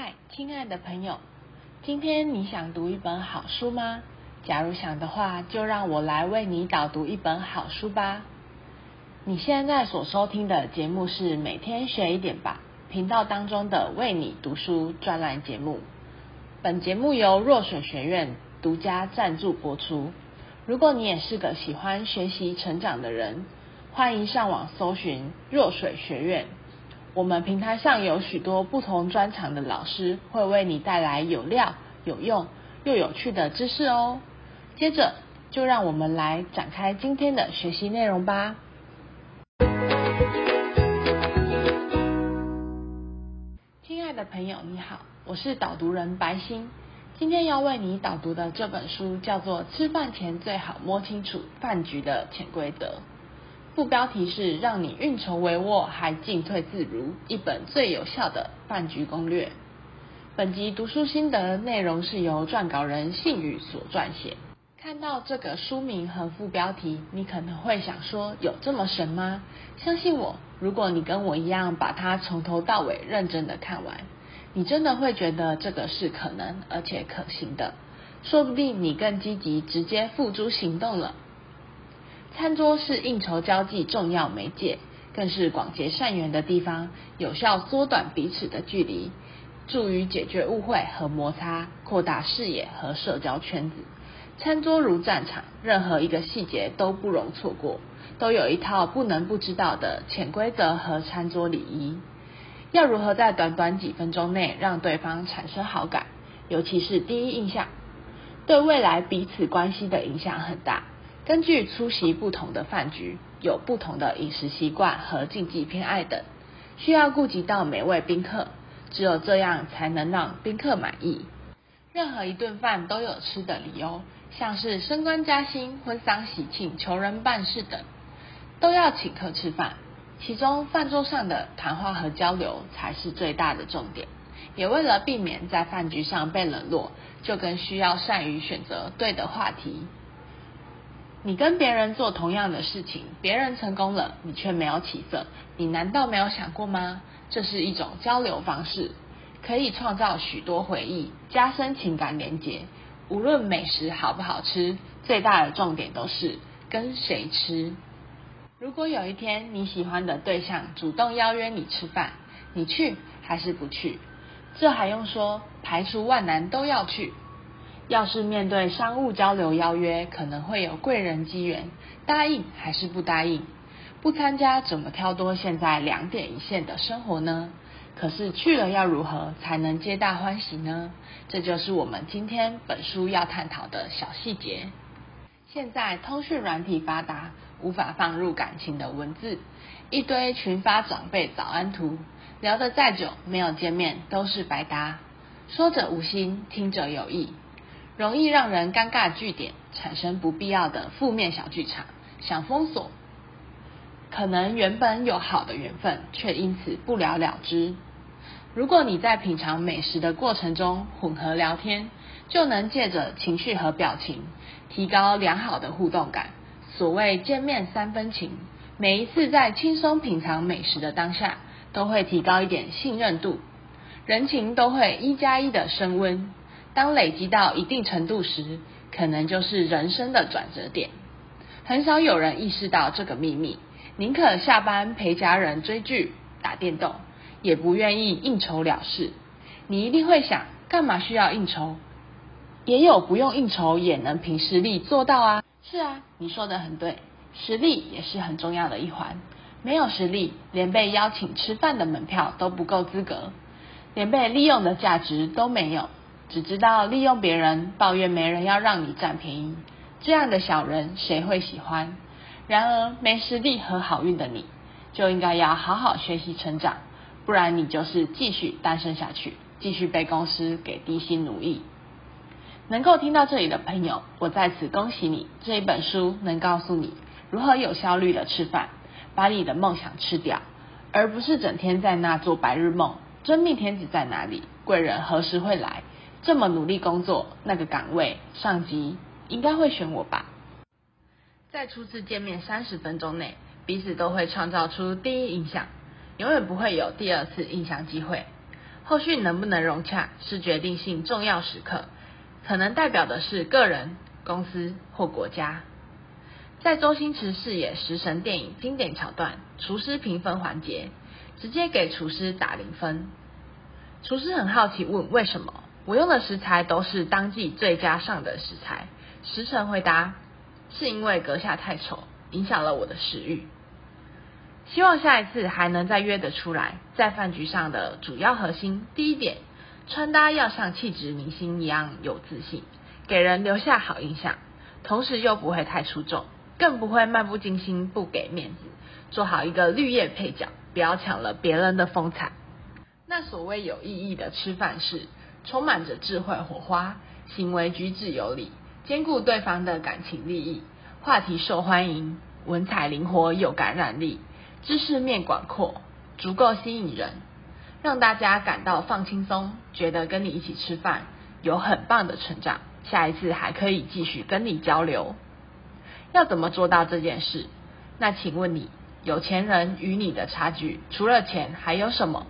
嗨，亲爱的朋友，今天你想读一本好书吗？假如想的话，就让我来为你导读一本好书吧。你现在所收听的节目是每天学一点吧频道当中的为你读书专栏节目。本节目由若水学院独家赞助播出。如果你也是个喜欢学习成长的人，欢迎上网搜寻若水学院。我们平台上有许多不同专长的老师，会为你带来有料、有用又有趣的知识哦。接着，就让我们来展开今天的学习内容吧。亲爱的朋友，你好，我是导读人白歆。今天要为你导读的这本书叫做《吃饭前最好摸清楚饭局的潜规则》，副标题是“让你运筹帷幄还进退自如”，一本最有效的饭局攻略。本集读书心得内容是由撰稿人信宇所撰写。看到这个书名和副标题，你可能会想说：有这么神吗？相信我，如果你跟我一样把它从头到尾认真的看完，你真的会觉得这个是可能而且可行的。说不定你更积极直接付诸行动了。餐桌是应酬交际重要媒介，更是广结善缘的地方，有效缩短彼此的距离，助于解决误会和摩擦，扩大视野和社交圈子。餐桌如战场，任何一个细节都不容错过，都有一套不能不知道的潜规则和餐桌礼仪。要如何在短短几分钟内让对方产生好感，尤其是第一印象，对未来彼此关系的影响很大。根据出席不同的饭局，有不同的饮食习惯和禁忌偏爱等，需要顾及到每位宾客，只有这样才能让宾客满意。任何一顿饭都有吃的理由。像是升官加薪、婚丧喜庆、求人办事等，都要请客吃饭。其中饭桌上的谈话和交流才是最大的重点。也为了避免在饭局上被冷落，就更需要善于选择对的话题。你跟别人做同样的事情，别人成功了，你却没有起色，你难道没有想过吗？这是一种交流方式，可以创造许多回忆，加深情感连结。无论美食好不好吃，最大的重点都是跟谁吃。如果有一天你喜欢的对象主动邀约你吃饭，你去还是不去？这还用说，排除万难都要去。要是面对商务交流邀约，可能会有贵人机缘，答应还是不答应？不参加怎么挑多现在两点一线的生活呢？可是去了要如何才能皆大欢喜呢？这就是我们今天本书要探讨的小细节。现在通讯软体发达，无法放入感情的文字，一堆群发长辈早安图，聊得再久，没有见面都是白搭。说者无心，听者有意，容易让人尴尬据点，产生不必要的负面小剧场，想封锁，可能原本有好的缘分，却因此不了了之。如果你在品尝美食的过程中混合聊天，就能借着情绪和表情，提高良好的互动感。所谓见面三分情，每一次在轻松品尝美食的当下，都会提高一点信任度，人情都会一加一的升温。当累积到一定程度时，可能就是人生的转折点。很少有人意识到这个秘密，宁可下班陪家人追剧、打电动。也不愿意应酬了事，你一定会想，干嘛需要应酬？也有不用应酬也能凭实力做到啊。是啊，你说的很对，实力也是很重要的一环。没有实力，连被邀请吃饭的门票都不够资格，连被利用的价值都没有，只知道利用别人，抱怨没人要让你占便宜，这样的小人谁会喜欢？然而没实力和好运的你，就应该要好好学习成长。不然你就是继续单身下去，继续被公司给低薪奴役。能够听到这里的朋友，我在此恭喜你，这一本书能告诉你如何有效率的吃饭，把你的梦想吃掉，而不是整天在那做白日梦。真命天子在哪里？贵人何时会来？这么努力工作，那个岗位上级应该会选我吧？在初次见面三十分钟内，彼此都会创造出第一印象。永远不会有第二次印象机会，后续能不能融洽是决定性重要时刻，可能代表的是个人、公司或国家。在周星驰饰演食神电影经典桥段，厨师评分环节，直接给厨师打零分。厨师很好奇问为什么？我用的食材都是当季最佳上的食材。时辰回答：是因为阁下太丑，影响了我的食欲。希望下一次还能再约得出来。在饭局上的主要核心，第一点，穿搭要像气质明星一样有自信，给人留下好印象，同时又不会太出众。更不会漫不经心、不给面子，做好一个绿叶配角，不要抢了别人的风采。那所谓有意义的吃饭是，充满着智慧火花，行为举止有礼，兼顾对方的感情利益，话题受欢迎，文采灵活有感染力，知识面广阔，足够吸引人，让大家感到放轻松，觉得跟你一起吃饭有很棒的成长，下一次还可以继续跟你交流。要怎么做到这件事？那请问你，有钱人与你的差距除了钱还有什么？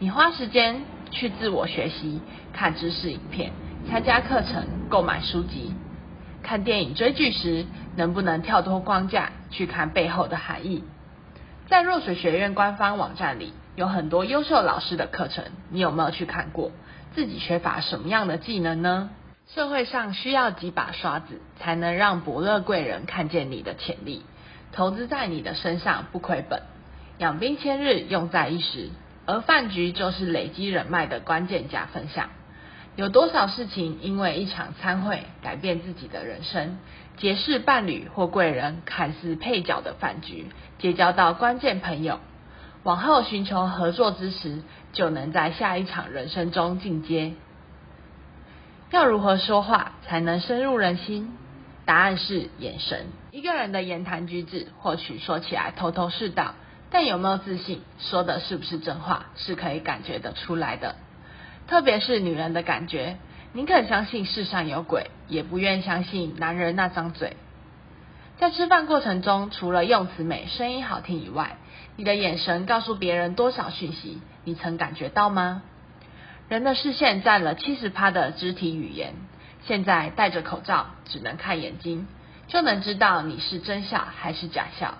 你花时间去自我学习，看知识影片，参加课程，购买书籍，看电影追剧时，能不能跳脱框架去看背后的含义？在若水学院官方网站里有很多优秀老师的课程，你有没有去看过？自己缺乏什么样的技能呢？社会上需要几把刷子，才能让伯乐贵人看见你的潜力，投资在你的身上不亏本。养兵千日，用在一时，而饭局就是累积人脉的关键加分项。有多少事情因为一场餐会改变自己的人生？结识伴侣或贵人，看似配角的饭局，结交到关键朋友，往后寻求合作之时，就能在下一场人生中进阶。要如何说话才能深入人心？答案是眼神。一个人的言谈举止，或许说起来头头是道，但有没有自信，说的是不是真话，是可以感觉得出来的。特别是女人的感觉，宁肯相信世上有鬼，也不愿相信男人那张嘴。在吃饭过程中，除了用词美、声音好听以外，你的眼神告诉别人多少讯息？你曾感觉到吗？人的视线占了七十趴的肢体语言，现在戴着口罩，只能看眼睛，就能知道你是真笑还是假笑。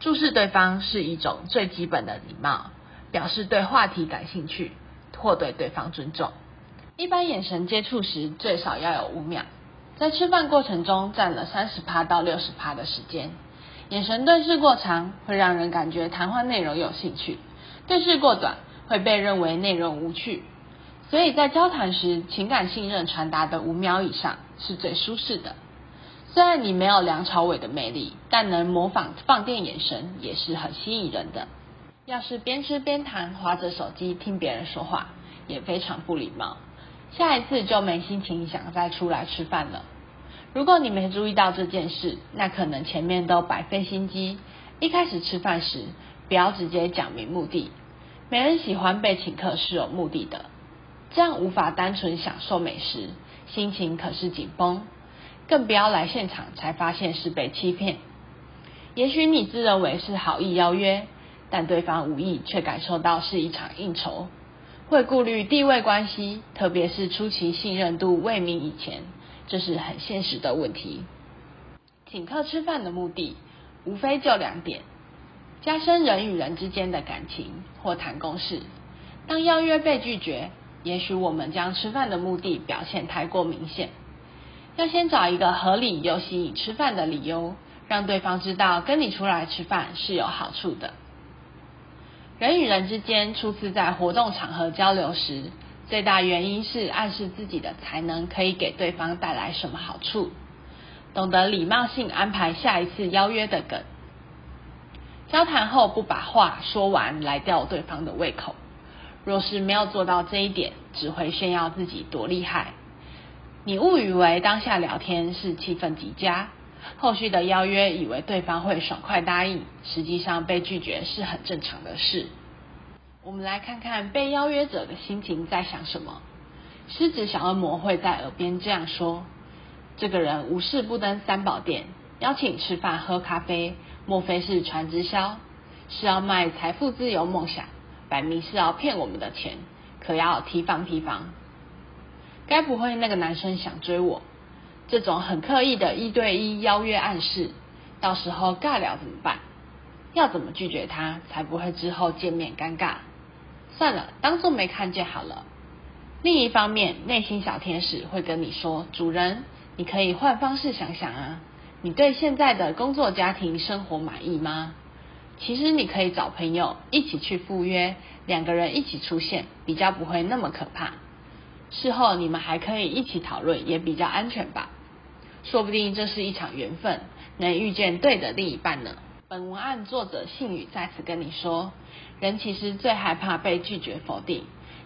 注视对方是一种最基本的礼貌，表示对话题感兴趣或对对方尊重。一般眼神接触时最少要有五秒，在吃饭过程中占了三十趴到六十趴的时间。眼神对视过长，会让人感觉谈话内容有兴趣；对视过短，会被认为内容无趣。所以在交谈时，情感信任传达的五秒以上是最舒适的。虽然你没有梁朝伟的魅力，但能模仿放电眼神也是很吸引人的。要是边吃边谈，划着手机听别人说话，也非常不礼貌。下一次就没心情想再出来吃饭了。如果你没注意到这件事，那可能前面都白费心机。一开始吃饭时，不要直接讲明目的。没人喜欢被请客是有目的的。这样无法单纯享受美食，心情可是紧绷。更不要来现场才发现是被欺骗。也许你自认为是好意邀约，但对方无意却感受到是一场应酬，会顾虑地位关系，特别是初期信任度未明以前，这是很现实的问题。请客吃饭的目的，无非就两点：加深人与人之间的感情，或谈公事。当邀约被拒绝，也许我们将吃饭的目的表现太过明显，要先找一个合理又吸引吃饭的理由，让对方知道跟你出来吃饭是有好处的。人与人之间初次在活动场合交流时，最大原因是暗示自己的才能可以给对方带来什么好处，懂得礼貌性安排下一次邀约的梗。交谈后不把话说完来吊对方的胃口。若是没有做到这一点，只会炫耀自己多厉害。你误以为当下聊天是气氛极佳，后续的邀约以为对方会爽快答应，实际上被拒绝是很正常的事。我们来看看被邀约者的心情在想什么。狮子小恶魔会在耳边这样说：“这个人无事不登三宝殿，邀请吃饭喝咖啡，莫非是传直销？是要卖财富自由梦想？”摆明是要骗我们的钱，可要提防提防。该不会那个男生想追我？这种很刻意的一对一邀约暗示，到时候尬聊怎么办？要怎么拒绝他才不会之后见面尴尬？算了，当做没看见好了。另一方面，内心小天使会跟你说：“主人，你可以换方式想想啊，你对现在的工作、家庭生活满意吗？其实你可以找朋友一起去赴约，两个人一起出现，比较不会那么可怕。事后你们还可以一起讨论，也比较安全吧。说不定这是一场缘分，能遇见对的另一半呢。”本文案作者信宇再次跟你说，人其实最害怕被拒绝否定。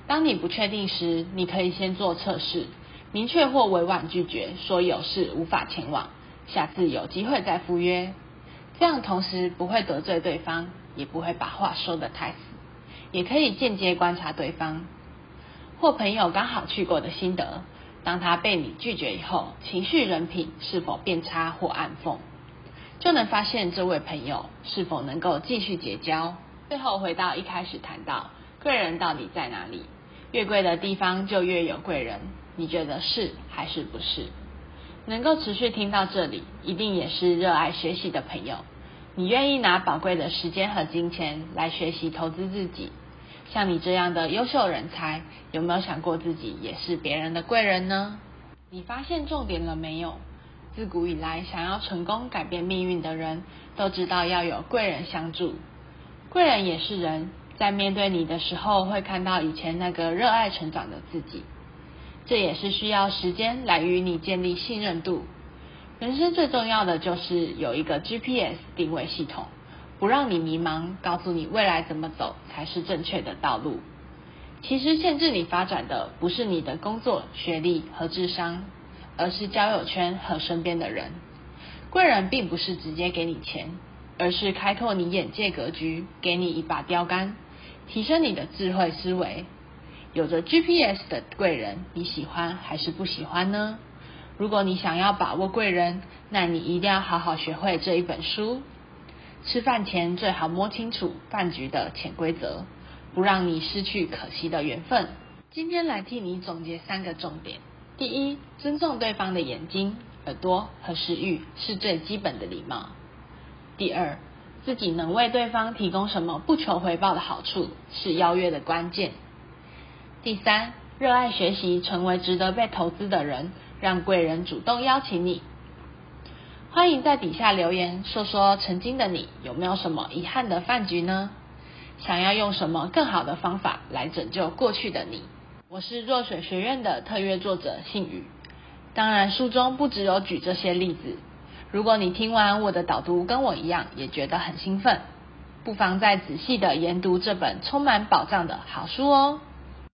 当你不确定时，你可以先做测试，明确或委婉拒绝，说有事无法前往，下次有机会再赴约。这样同时不会得罪对方，也不会把话说得太死，也可以间接观察对方或朋友刚好去过的心得。当他被你拒绝以后，情绪人品是否变差或暗讽？就能发现这位朋友是否能够继续结交。最后回到一开始谈到贵人到底在哪里？越贵的地方就越有贵人，你觉得是还是不是？能够持续听到这里，一定也是热爱学习的朋友。你愿意拿宝贵的时间和金钱来学习投资自己。像你这样的优秀人才，有没有想过自己也是别人的贵人呢？你发现重点了没有？自古以来，想要成功改变命运的人，都知道要有贵人相助。贵人也是人，在面对你的时候，会看到以前那个热爱成长的自己。这也是需要时间来与你建立信任度。人生最重要的就是有一个 GPS 定位系统，不让你迷茫，告诉你未来怎么走才是正确的道路。其实限制你发展的，不是你的工作、学历和智商。而是交友圈和身边的人，贵人并不是直接给你钱，而是开拓你眼界格局，给你一把标杆，提升你的智慧思维。有着 GPS 的贵人，你喜欢还是不喜欢呢？如果你想要把握贵人，那你一定要好好学会这一本书。吃饭前最好摸清楚饭局的潜规则，不让你失去可惜的缘分。今天来替你总结三个重点。第一，尊重对方的眼睛、耳朵和食欲是最基本的礼貌。第二，自己能为对方提供什么不求回报的好处是邀约的关键。第三，热爱学习，成为值得被投资的人，让贵人主动邀请你。欢迎在底下留言说说曾经的你有没有什么遗憾的饭局呢？想要用什么更好的方法来拯救过去的你？我是若水学院的特约作者信宇，当然书中不只有举这些例子。如果你听完我的导读跟我一样也觉得很兴奋，不妨再仔细的研读这本充满宝藏的好书哦。